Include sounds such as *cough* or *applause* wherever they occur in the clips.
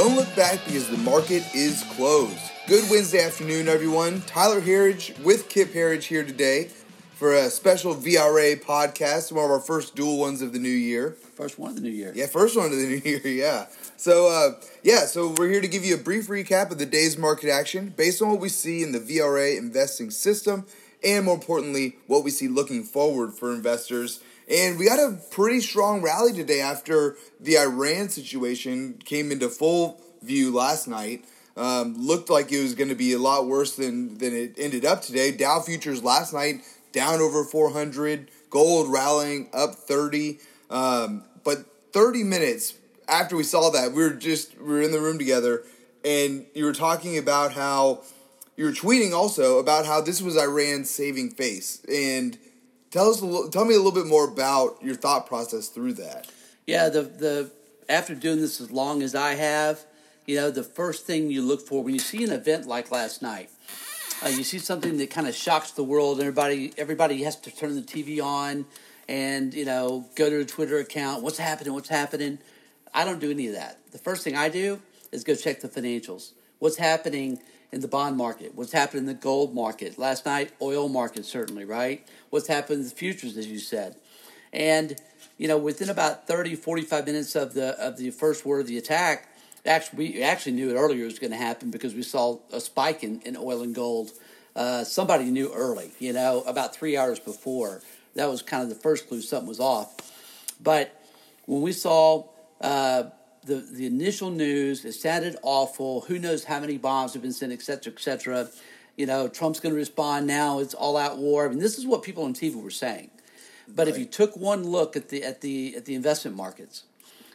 Don't look back because the market is closed. Good Wednesday afternoon, everyone. Tyler Herriage with Kip Herriage here today for a special VRA podcast, one of our first dual ones of the new year. First one of the new year. Yeah, first one of the *laughs* new year, yeah. So, uh, yeah, so we're here to give you a brief recap of the day's market action based on what we see in the VRA investing system and, more importantly, what we see looking forward for investors. And we got a pretty strong rally today after the Iran situation came into full view last night. Um, looked like it was going to be a lot worse than, than it ended up today. Dow futures last night down over 400, gold rallying up 30. Um, but 30 minutes after we saw that, we were just we were in the room together, and you were talking about how you were tweeting also about how this was Iran's saving face, and tell us tell me a little bit more about your thought process through that. Yeah, the the after doing this as long as I have, you know, the first thing you look for when you see an event like last night, uh, you see something that kind of shocks the world. Everybody everybody has to turn the TV on and you know go to the Twitter account. What's happening? What's happening? I don't do any of that. The first thing I do is go check the financials. What's happening in the bond market? What's happening in the gold market? Last night, oil market certainly, right? What's happened in the futures, as you said. And, you know, within about 30, 45 minutes of the of the first word of the attack, actually we actually knew it earlier was going to happen because we saw a spike in, in oil and gold. Uh, somebody knew early, you know, about three hours before. That was kind of the first clue something was off. But when we saw uh, the the initial news. It sounded awful. Who knows how many bombs have been sent, et cetera, et cetera. You know, Trump's going to respond now. It's all out war. I mean, this is what people on TV were saying. But right. if you took one look at the at the at the investment markets,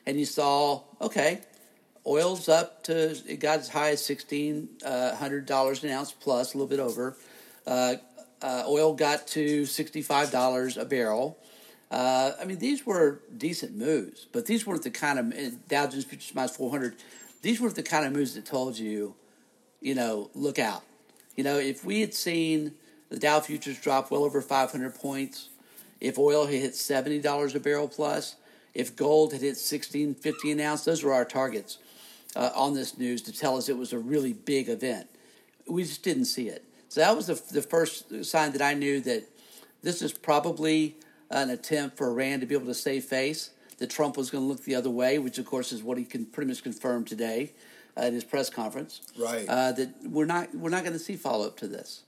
and you saw, okay, oil's up to it got as high as sixteen uh, hundred dollars an ounce plus, a little bit over. Uh, uh, oil got to sixty five dollars a barrel. Uh, I mean, these were decent moves, but these weren't the kind of Dow Jones Futures minus 400. These weren't the kind of moves that told you, you know, look out. You know, if we had seen the Dow futures drop well over 500 points, if oil had hit $70 a barrel plus, if gold had hit 1650 an ounce, those were our targets uh, on this news to tell us it was a really big event. We just didn't see it. So that was the, the first sign that I knew that this is probably an attempt for Iran to be able to save face, that Trump was going to look the other way, which of course is what he can pretty much confirm today at his press conference. Right. Uh, that we're not we're not going to see follow up to this.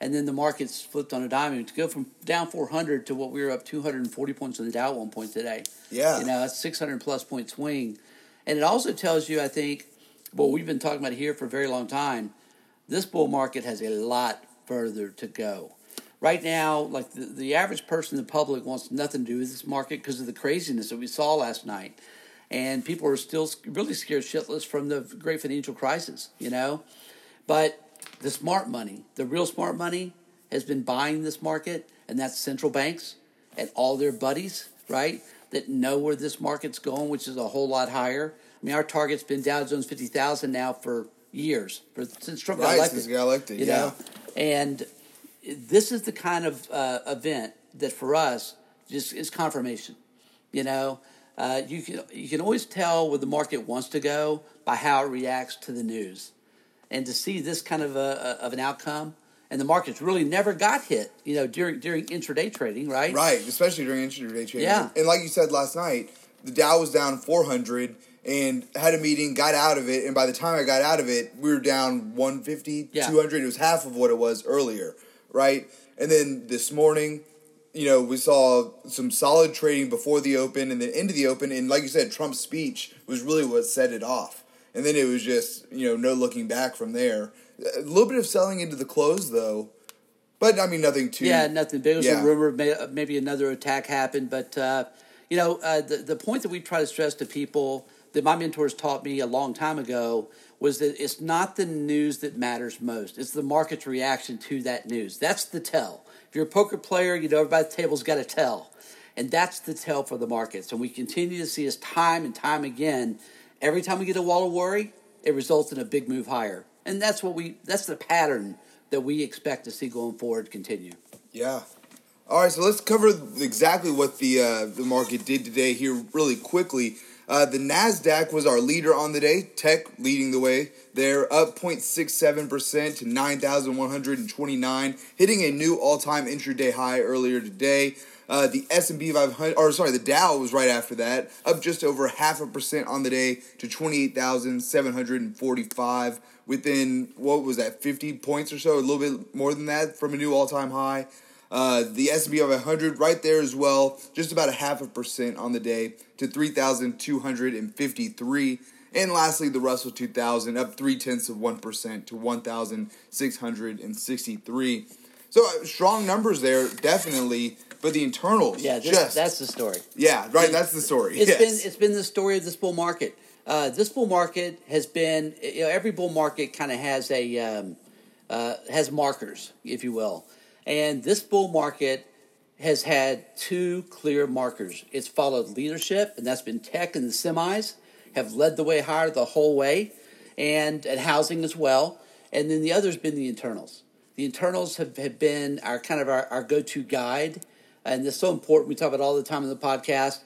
And then the markets flipped on a dime to go from down 400 to what we were up 240 points on the Dow at one point today. Yeah. You know, that's 600 plus point swing. And it also tells you, I think, what we've been talking about here for a very long time, this bull market has a lot further to go right now, like the, the average person in the public wants nothing to do with this market because of the craziness that we saw last night. And people are still really scared shitless from the great financial crisis, you know? But the smart money, the real smart money, has been buying this market, and that's central banks and all their buddies, right? That know where this market's going, which is a whole lot higher. I mean, our target's been Dow Jones 50,000 now for years, for, since Trump got elected. Since got elected, you yeah. Know? And this is the kind of uh, event that for us just is confirmation. You know, uh, you can you can always tell where the market wants to go by how it reacts to the news, and to see this kind of a, of an outcome, and the markets really never got hit. You know, during during intraday trading, right? Right, especially during intraday trading. Yeah, and like you said last night, the Dow was down four hundred and had a meeting, got out of it, and by the time I got out of it, we were down 150, yeah. 200. It was half of what it was earlier right? And then this morning, you know, we saw some solid trading before the open and then into the open. And like you said, Trump's speech was really what set it off. And then it was just, you know, no looking back from there. A little bit of selling into the close, though. But, I mean, nothing too. Yeah, nothing big. It was yeah. a rumor, maybe another attack happened. But, uh, you know, uh, the, the point that we try to stress to people that my mentors taught me a long time ago was that it's not the news that matters most. It's the market's reaction to that news. That's the tell. If you're a poker player, you know everybody at the table's got a tell. And that's the tell for the markets. And we continue to see this time and time again. Every time we get a wall of worry, it results in a big move higher. And that's what we that's the pattern that we expect to see going forward continue. Yeah. All right, so let's cover exactly what the uh, the market did today here really quickly. Uh, the Nasdaq was our leader on the day. Tech leading the way. They're up 0.67% to 9,129, hitting a new all-time intraday high earlier today. Uh, the S&P 500, or sorry, the Dow was right after that, up just over half a percent on the day to 28,745 within, what was that, 50 points or so, a little bit more than that from a new all-time high. Uh, the S&P 500 right there as well, just about a half a percent on the day to 3,253. And lastly, the Russell 2000 up three tenths of 1% to 1,663. So uh, strong numbers there, definitely. But the internals, Yeah, this, just that's the story. yeah, right. That's the story. It's yes. been it's been the story of this bull market. Uh, this bull market has been you know every bull market kind of has a um, uh, has markers, if you will, and this bull market has had two clear markers. It's followed leadership, and that's been tech and the semis have led the way higher the whole way, and and housing as well, and then the other's been the internals. The internals have, have been our kind of our, our go to guide, and it's so important. We talk about all the time in the podcast.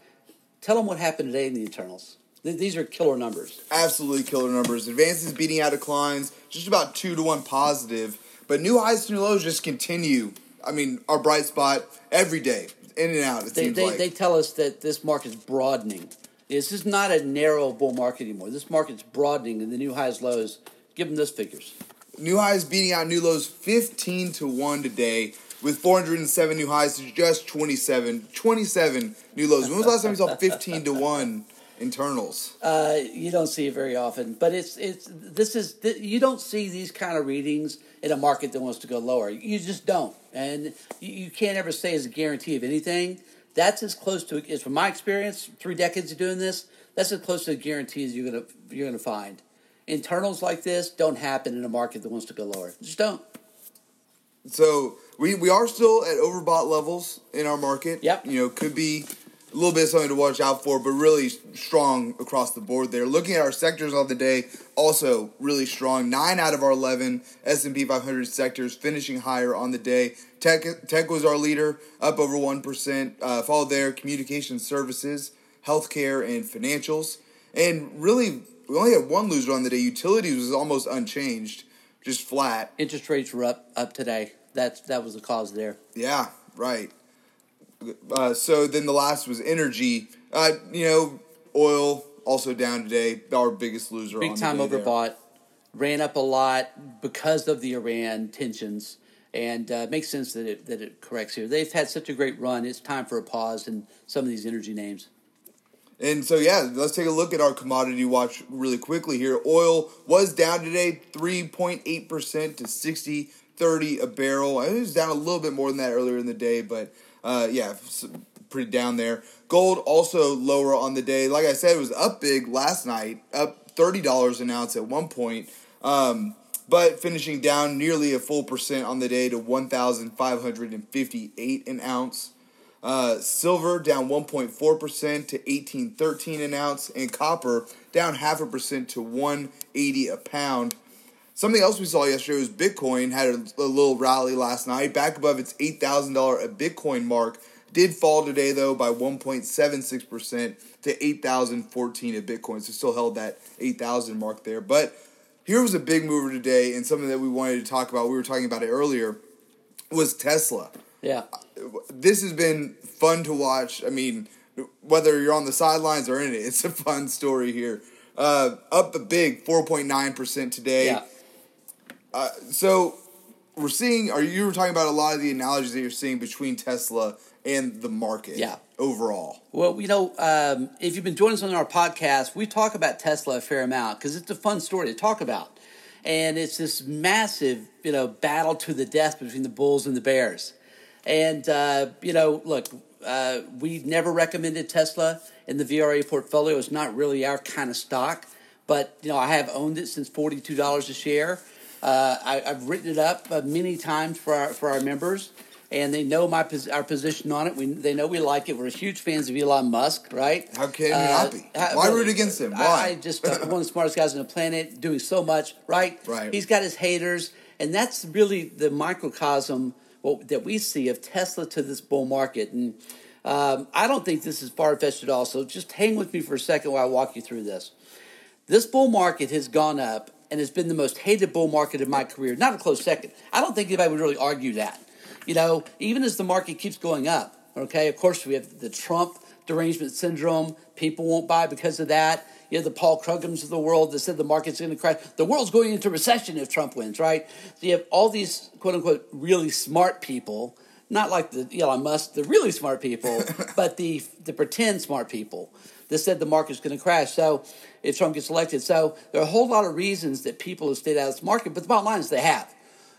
Tell them what happened today in the internals. Th- These are killer numbers. absolutely killer numbers. Advances beating out declines, just about two to one positive. But new highs to new lows just continue. I mean, our bright spot every day, in and out. It They, seems they, like they tell us that this market's broadening. This is not a narrow bull market anymore. This market's broadening, and the new highs, lows. Give them those figures. new highs beating out new lows, fifteen to one today. With 407 new highs to just 27. 27 new lows. When was the last time we saw 15 to 1 internals? Uh, you don't see it very often, but it's it's this is th- you don't see these kind of readings in a market that wants to go lower. You just don't, and you, you can't ever say as a guarantee of anything. That's as close to is from my experience, three decades of doing this. That's as close to a guarantee as you're gonna you're gonna find. Internals like this don't happen in a market that wants to go lower. Just don't. So we, we are still at overbought levels in our market. Yep. You know, could be a little bit of something to watch out for, but really strong across the board there. Looking at our sectors of the day, also really strong. Nine out of our eleven S and P 500 sectors finishing higher on the day. Tech tech was our leader, up over one percent. Uh, followed there, communication services, healthcare, and financials. And really, we only had one loser on the day. Utilities was almost unchanged, just flat. Interest rates were up up today. That's that was the cause there. Yeah, right. Uh, so then the last was energy. Uh, you know, oil also down today. Our biggest loser. Big on the time day there. overbought. Ran up a lot because of the Iran tensions, and uh, makes sense that it that it corrects here. They've had such a great run. It's time for a pause in some of these energy names. And so yeah, let's take a look at our commodity watch really quickly here. Oil was down today, three point eight percent to sixty thirty a barrel. It was down a little bit more than that earlier in the day, but uh, yeah, pretty down there. Gold also lower on the day. Like I said, it was up big last night, up thirty dollars an ounce at one point. Um, but finishing down nearly a full percent on the day to 1,558 an ounce. Uh, silver down 1.4% to 1813 an ounce, and copper down half a percent to 180 a pound. Something else we saw yesterday was Bitcoin had a, a little rally last night, back above its $8,000 a Bitcoin mark. Did fall today though by 1.76% to 8,014 a Bitcoin, so still held that 8,000 mark there. But here was a big mover today, and something that we wanted to talk about. We were talking about it earlier. Was Tesla Yeah, this has been fun to watch. I mean, whether you're on the sidelines or in it, it's a fun story here. Uh, up a big 4.9% today. yeah. Uh, so we're seeing, are you were talking about a lot of the analogies that you're seeing between Tesla and the market Yeah. overall. Well, you know, um, if you've been joining us on our podcast, we talk about Tesla a fair amount because it's a fun story to talk about, and it's this massive, you know, battle to the death between the Bulls and the Bears. And uh, you know, look, uh, we've never recommended Tesla in the VRA portfolio. It's not really our kind of stock, but you know, I have owned it since forty two dollars a share. Uh, I, I've written it up uh, many times for our for our members, and they know my our position on it. We they know we like it. We're huge fans of Elon Musk, right? How can you Uh, not be? how- Why root against him? I- Why? I, just uh, *laughs* one of the smartest guys on the planet, doing so much, right? Right. He's got his haters, and that's really the microcosm what, that we see of Tesla to this bull market. And Um, I don't think this is far fetched at all. So just hang with me for a second while I walk you through this. This bull market has gone up and it has been the most hated bull market in my career. Not a close second. I don't think anybody would really argue that. You know, even as the market keeps going up, okay, of course we have the Trump derangement syndrome. People won't buy because of that. You have the Paul Krugmans of the world that said the market's going to crash. The world's going into recession if Trump wins, right? So you have all these quote unquote really smart people, not like the Elon Musk, the really smart people, *laughs* but the the pretend smart people that said the market's going to crash. So if Trump gets elected, so there are a whole lot of reasons that people have stayed out of this market. But the bottom line is they have,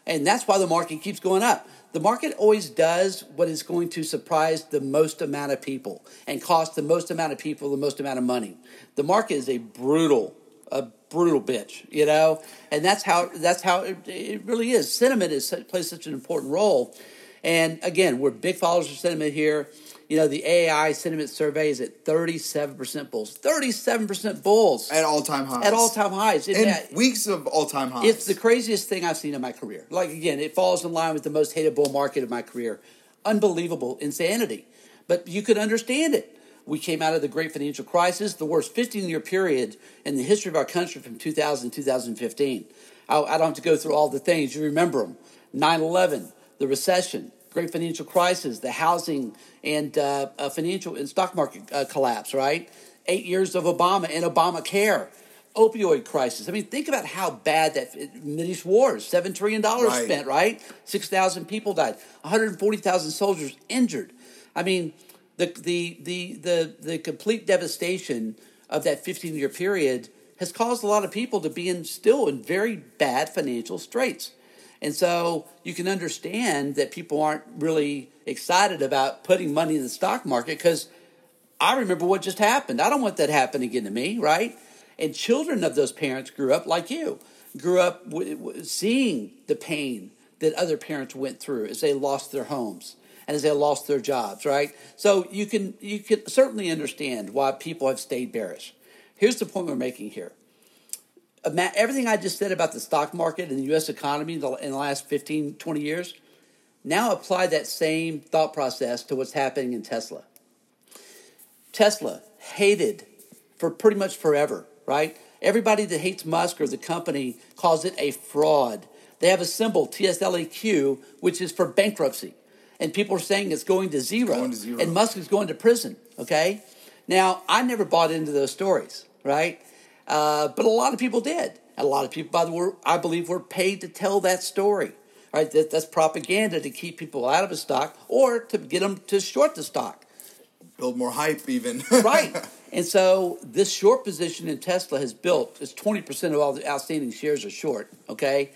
and that's why the market keeps going up the market always does what is going to surprise the most amount of people and cost the most amount of people the most amount of money. The market is a brutal, a brutal bitch, you know, and that's how that's how it, it really is. Sentiment is plays such an important role, and again, we're big followers of sentiment here. You know, the AI sentiment survey is at 37% bulls. 37% bulls. At all time highs. At all time highs. In weeks of all time highs. It's the craziest thing I've seen in my career. Like, again, it falls in line with the most hated bull market of my career. Unbelievable insanity. But you could understand it. We came out of the great financial crisis, the worst 15 year period in the history of our country from 2000 to 2015. I, I don't have to go through all the things. You remember them 9 11, the recession, great financial crisis, the housing and uh, financial and stock market uh, collapse, right? Eight years of Obama and Obamacare, opioid crisis. I mean, think about how bad that Mideast wars, seven trillion dollars right. spent, right? Six thousand people died, one hundred forty thousand soldiers injured. I mean, the the the the the complete devastation of that fifteen year period has caused a lot of people to be in still in very bad financial straits. And so you can understand that people aren't really excited about putting money in the stock market because I remember what just happened. I don't want that happening again to me, right? And children of those parents grew up like you, grew up w- seeing the pain that other parents went through as they lost their homes and as they lost their jobs, right? So you can you can certainly understand why people have stayed bearish. Here's the point we're making here everything I just said about the stock market and the U.S. economy in the, in the last 15, 20 years, now apply that same thought process to what's happening in Tesla. Tesla, hated for pretty much forever, right? Everybody that hates Musk or the company calls it a fraud. They have a symbol, TSLAQ, which is for bankruptcy. And people are saying it's going to zero. Going to zero. And Musk is going to prison, okay? Now, I never bought into those stories, right? Uh, but a lot of people did. And a lot of people, by the way, I believe, were paid to tell that story. Right? That, that's propaganda to keep people out of a stock or to get them to short the stock. Build more hype, even. *laughs* right. And so this short position in Tesla has built, it's 20% of all the outstanding shares are short, okay?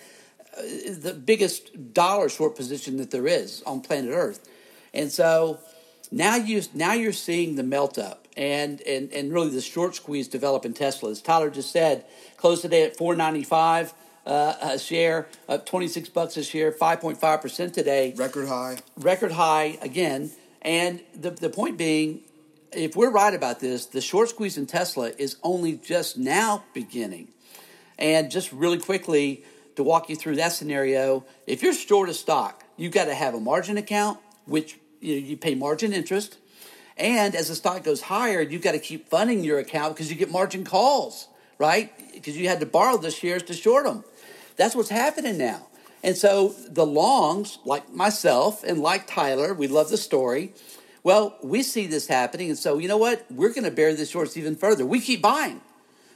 Uh, the biggest dollar short position that there is on planet Earth. And so now you now you're seeing the melt up and and and really the short squeeze develop in Tesla. As Tyler just said, closed today at 495 uh, a share, up 26 bucks a share, 5.5 percent today. Record high. Record high again. And the the point being, if we're right about this, the short squeeze in Tesla is only just now beginning. And just really quickly to walk you through that scenario, if you're short a stock, you've got to have a margin account, which you, know, you pay margin interest. And as the stock goes higher, you've got to keep funding your account because you get margin calls, right? Because you had to borrow the shares to short them. That's what's happening now. And so the longs, like myself and like Tyler, we love the story. Well, we see this happening. And so, you know what? We're going to bear the shorts even further. We keep buying,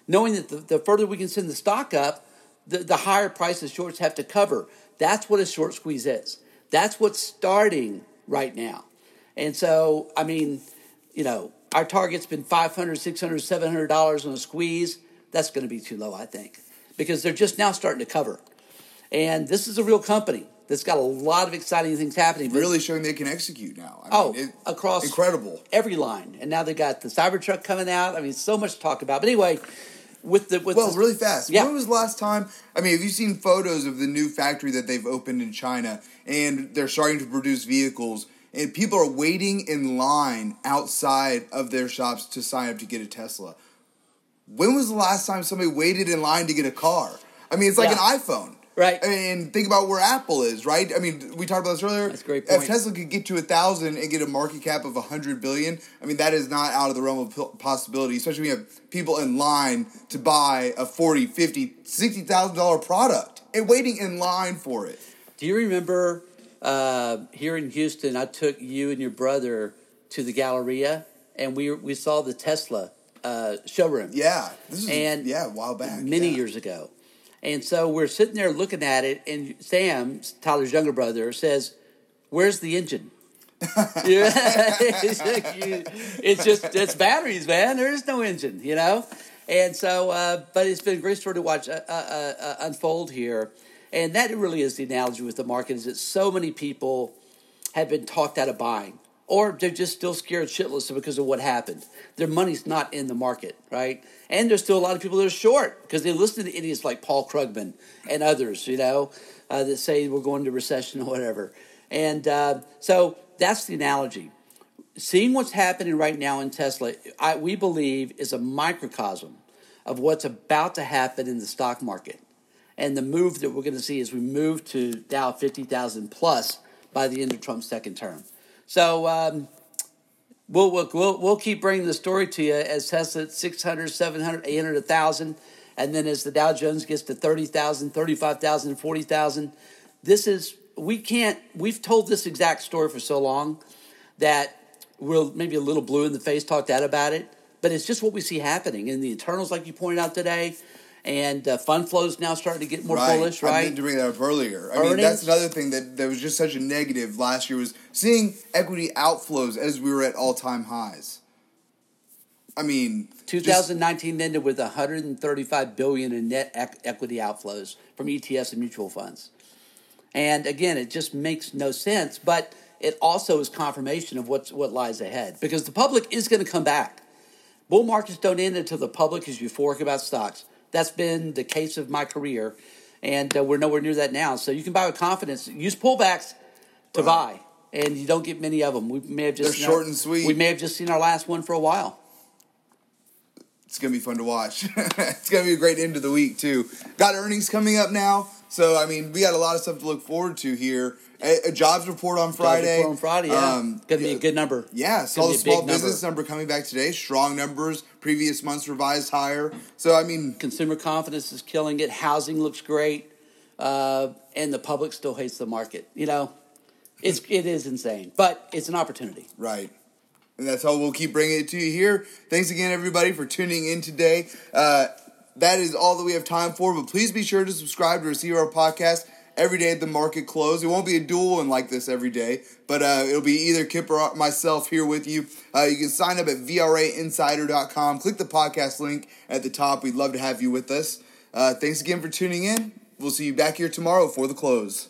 knowing that the, the further we can send the stock up, the, the higher price the shorts have to cover. That's what a short squeeze is. That's what's starting right now. And so, I mean, you know, our target's been 500 600 $700 on a squeeze. That's going to be too low, I think, because they're just now starting to cover. And this is a real company that's got a lot of exciting things happening. Really showing they can execute now. I oh, mean, it, across incredible every line, and now they got the Cybertruck coming out. I mean, so much to talk about. But anyway, with the with well, the, really fast. Yeah. When was the last time? I mean, have you seen photos of the new factory that they've opened in China, and they're starting to produce vehicles? And people are waiting in line outside of their shops to sign up to get a Tesla. When was the last time somebody waited in line to get a car? I mean, it's like yeah. an iPhone. Right. And think about where Apple is, right? I mean, we talked about this earlier. That's a great If. Tesla could get to a thousand and get a market cap of a hundred billion, I mean, that is not out of the realm of possibility. Especially when you have people in line to buy a 40 50 60 thousand dollar product and waiting in line for it. Do you remember uh, here in Houston? I took you and your brother to the Galleria, and we we saw the Tesla uh, showroom. Yeah, this is And yeah, a while back, many yeah. years ago. And so we're sitting there looking at it, and Sam, Tyler's younger brother, says, "Where's the engine?" *laughs* yeah, it's, like you- it's just it's batteries, man. There is no engine, you know. And so, uh, but it's been a great story to watch uh, uh, uh, unfold here, and that really is the analogy with the market: is that so many people have been talked out of buying, or they're just still scared shitless because of what happened. Their money's not in the market, right? And there's still a lot of people that are short because they listen to idiots like Paul Krugman and others, you know, uh, that say we're going to recession or whatever. And uh, so that's the analogy. Seeing what's happening right now in Tesla, I, we believe, is a microcosm of what's about to happen in the stock market and the move that we're going to see as we move to Dow 50,000 plus by the end of Trump's second term. So um, we'll, we'll, we'll, keep bringing the story to you as Tesla at 600, 700, 800, 1,000. And then as the Dow Jones gets to 30,000, 35,000, 40,000. This is, we can't, we've told this exact story for so long that we're maybe a little blue in the face, talked out about it. But it's just what we see happening in the internals, like you pointed out today. And uh, fund flows now starting to get more bullish, right? I right? meant to bring that up earlier. I mean, that's another thing that, that was just such a negative last year was seeing equity outflows as we were at all time highs. I mean, just- 2019 ended with 135 billion in net ec- equity outflows from ETFs and mutual funds. And again, it just makes no sense, but it also is confirmation of what's what lies ahead because the public is going to come back. Bull markets don't end until the public is euphoric about stocks. That's been the case of my career, and uh, we're nowhere near that now. So you can buy with confidence. Use pullbacks to buy, and you don't get many of them. We may have just They're seen our- short and sweet. We may have just seen our last one for a while. it's gonna be fun to watch. *laughs* it's gonna be a great end of the week too. Got earnings coming up now, so I mean, we got a lot of stuff to look forward to here. A, a jobs report on Friday. Jobs report on Friday, yeah. Um, Gonna be a good number. Yeah, saw the be a big small business number coming back today. Strong numbers. Previous months revised higher. So I mean, Consumer confidence is killing it. Housing looks great, uh, and the public still hates the market. You know, it's *laughs* it is insane, but it's an opportunity. Right. And that's how we'll keep bringing it to you here. Thanks again, everybody, for tuning in today. Uh, that is all that we have time for, but please be sure to subscribe to receive our podcast every day at the market close. It won't be a dual one like this every day, but uh, it'll be either Kip or myself here with you. Uh, you can sign up at VRAinsider.com. Click the podcast link at the top. We'd love to have you with us. Uh, thanks again for tuning in. We'll see you back here tomorrow for the close.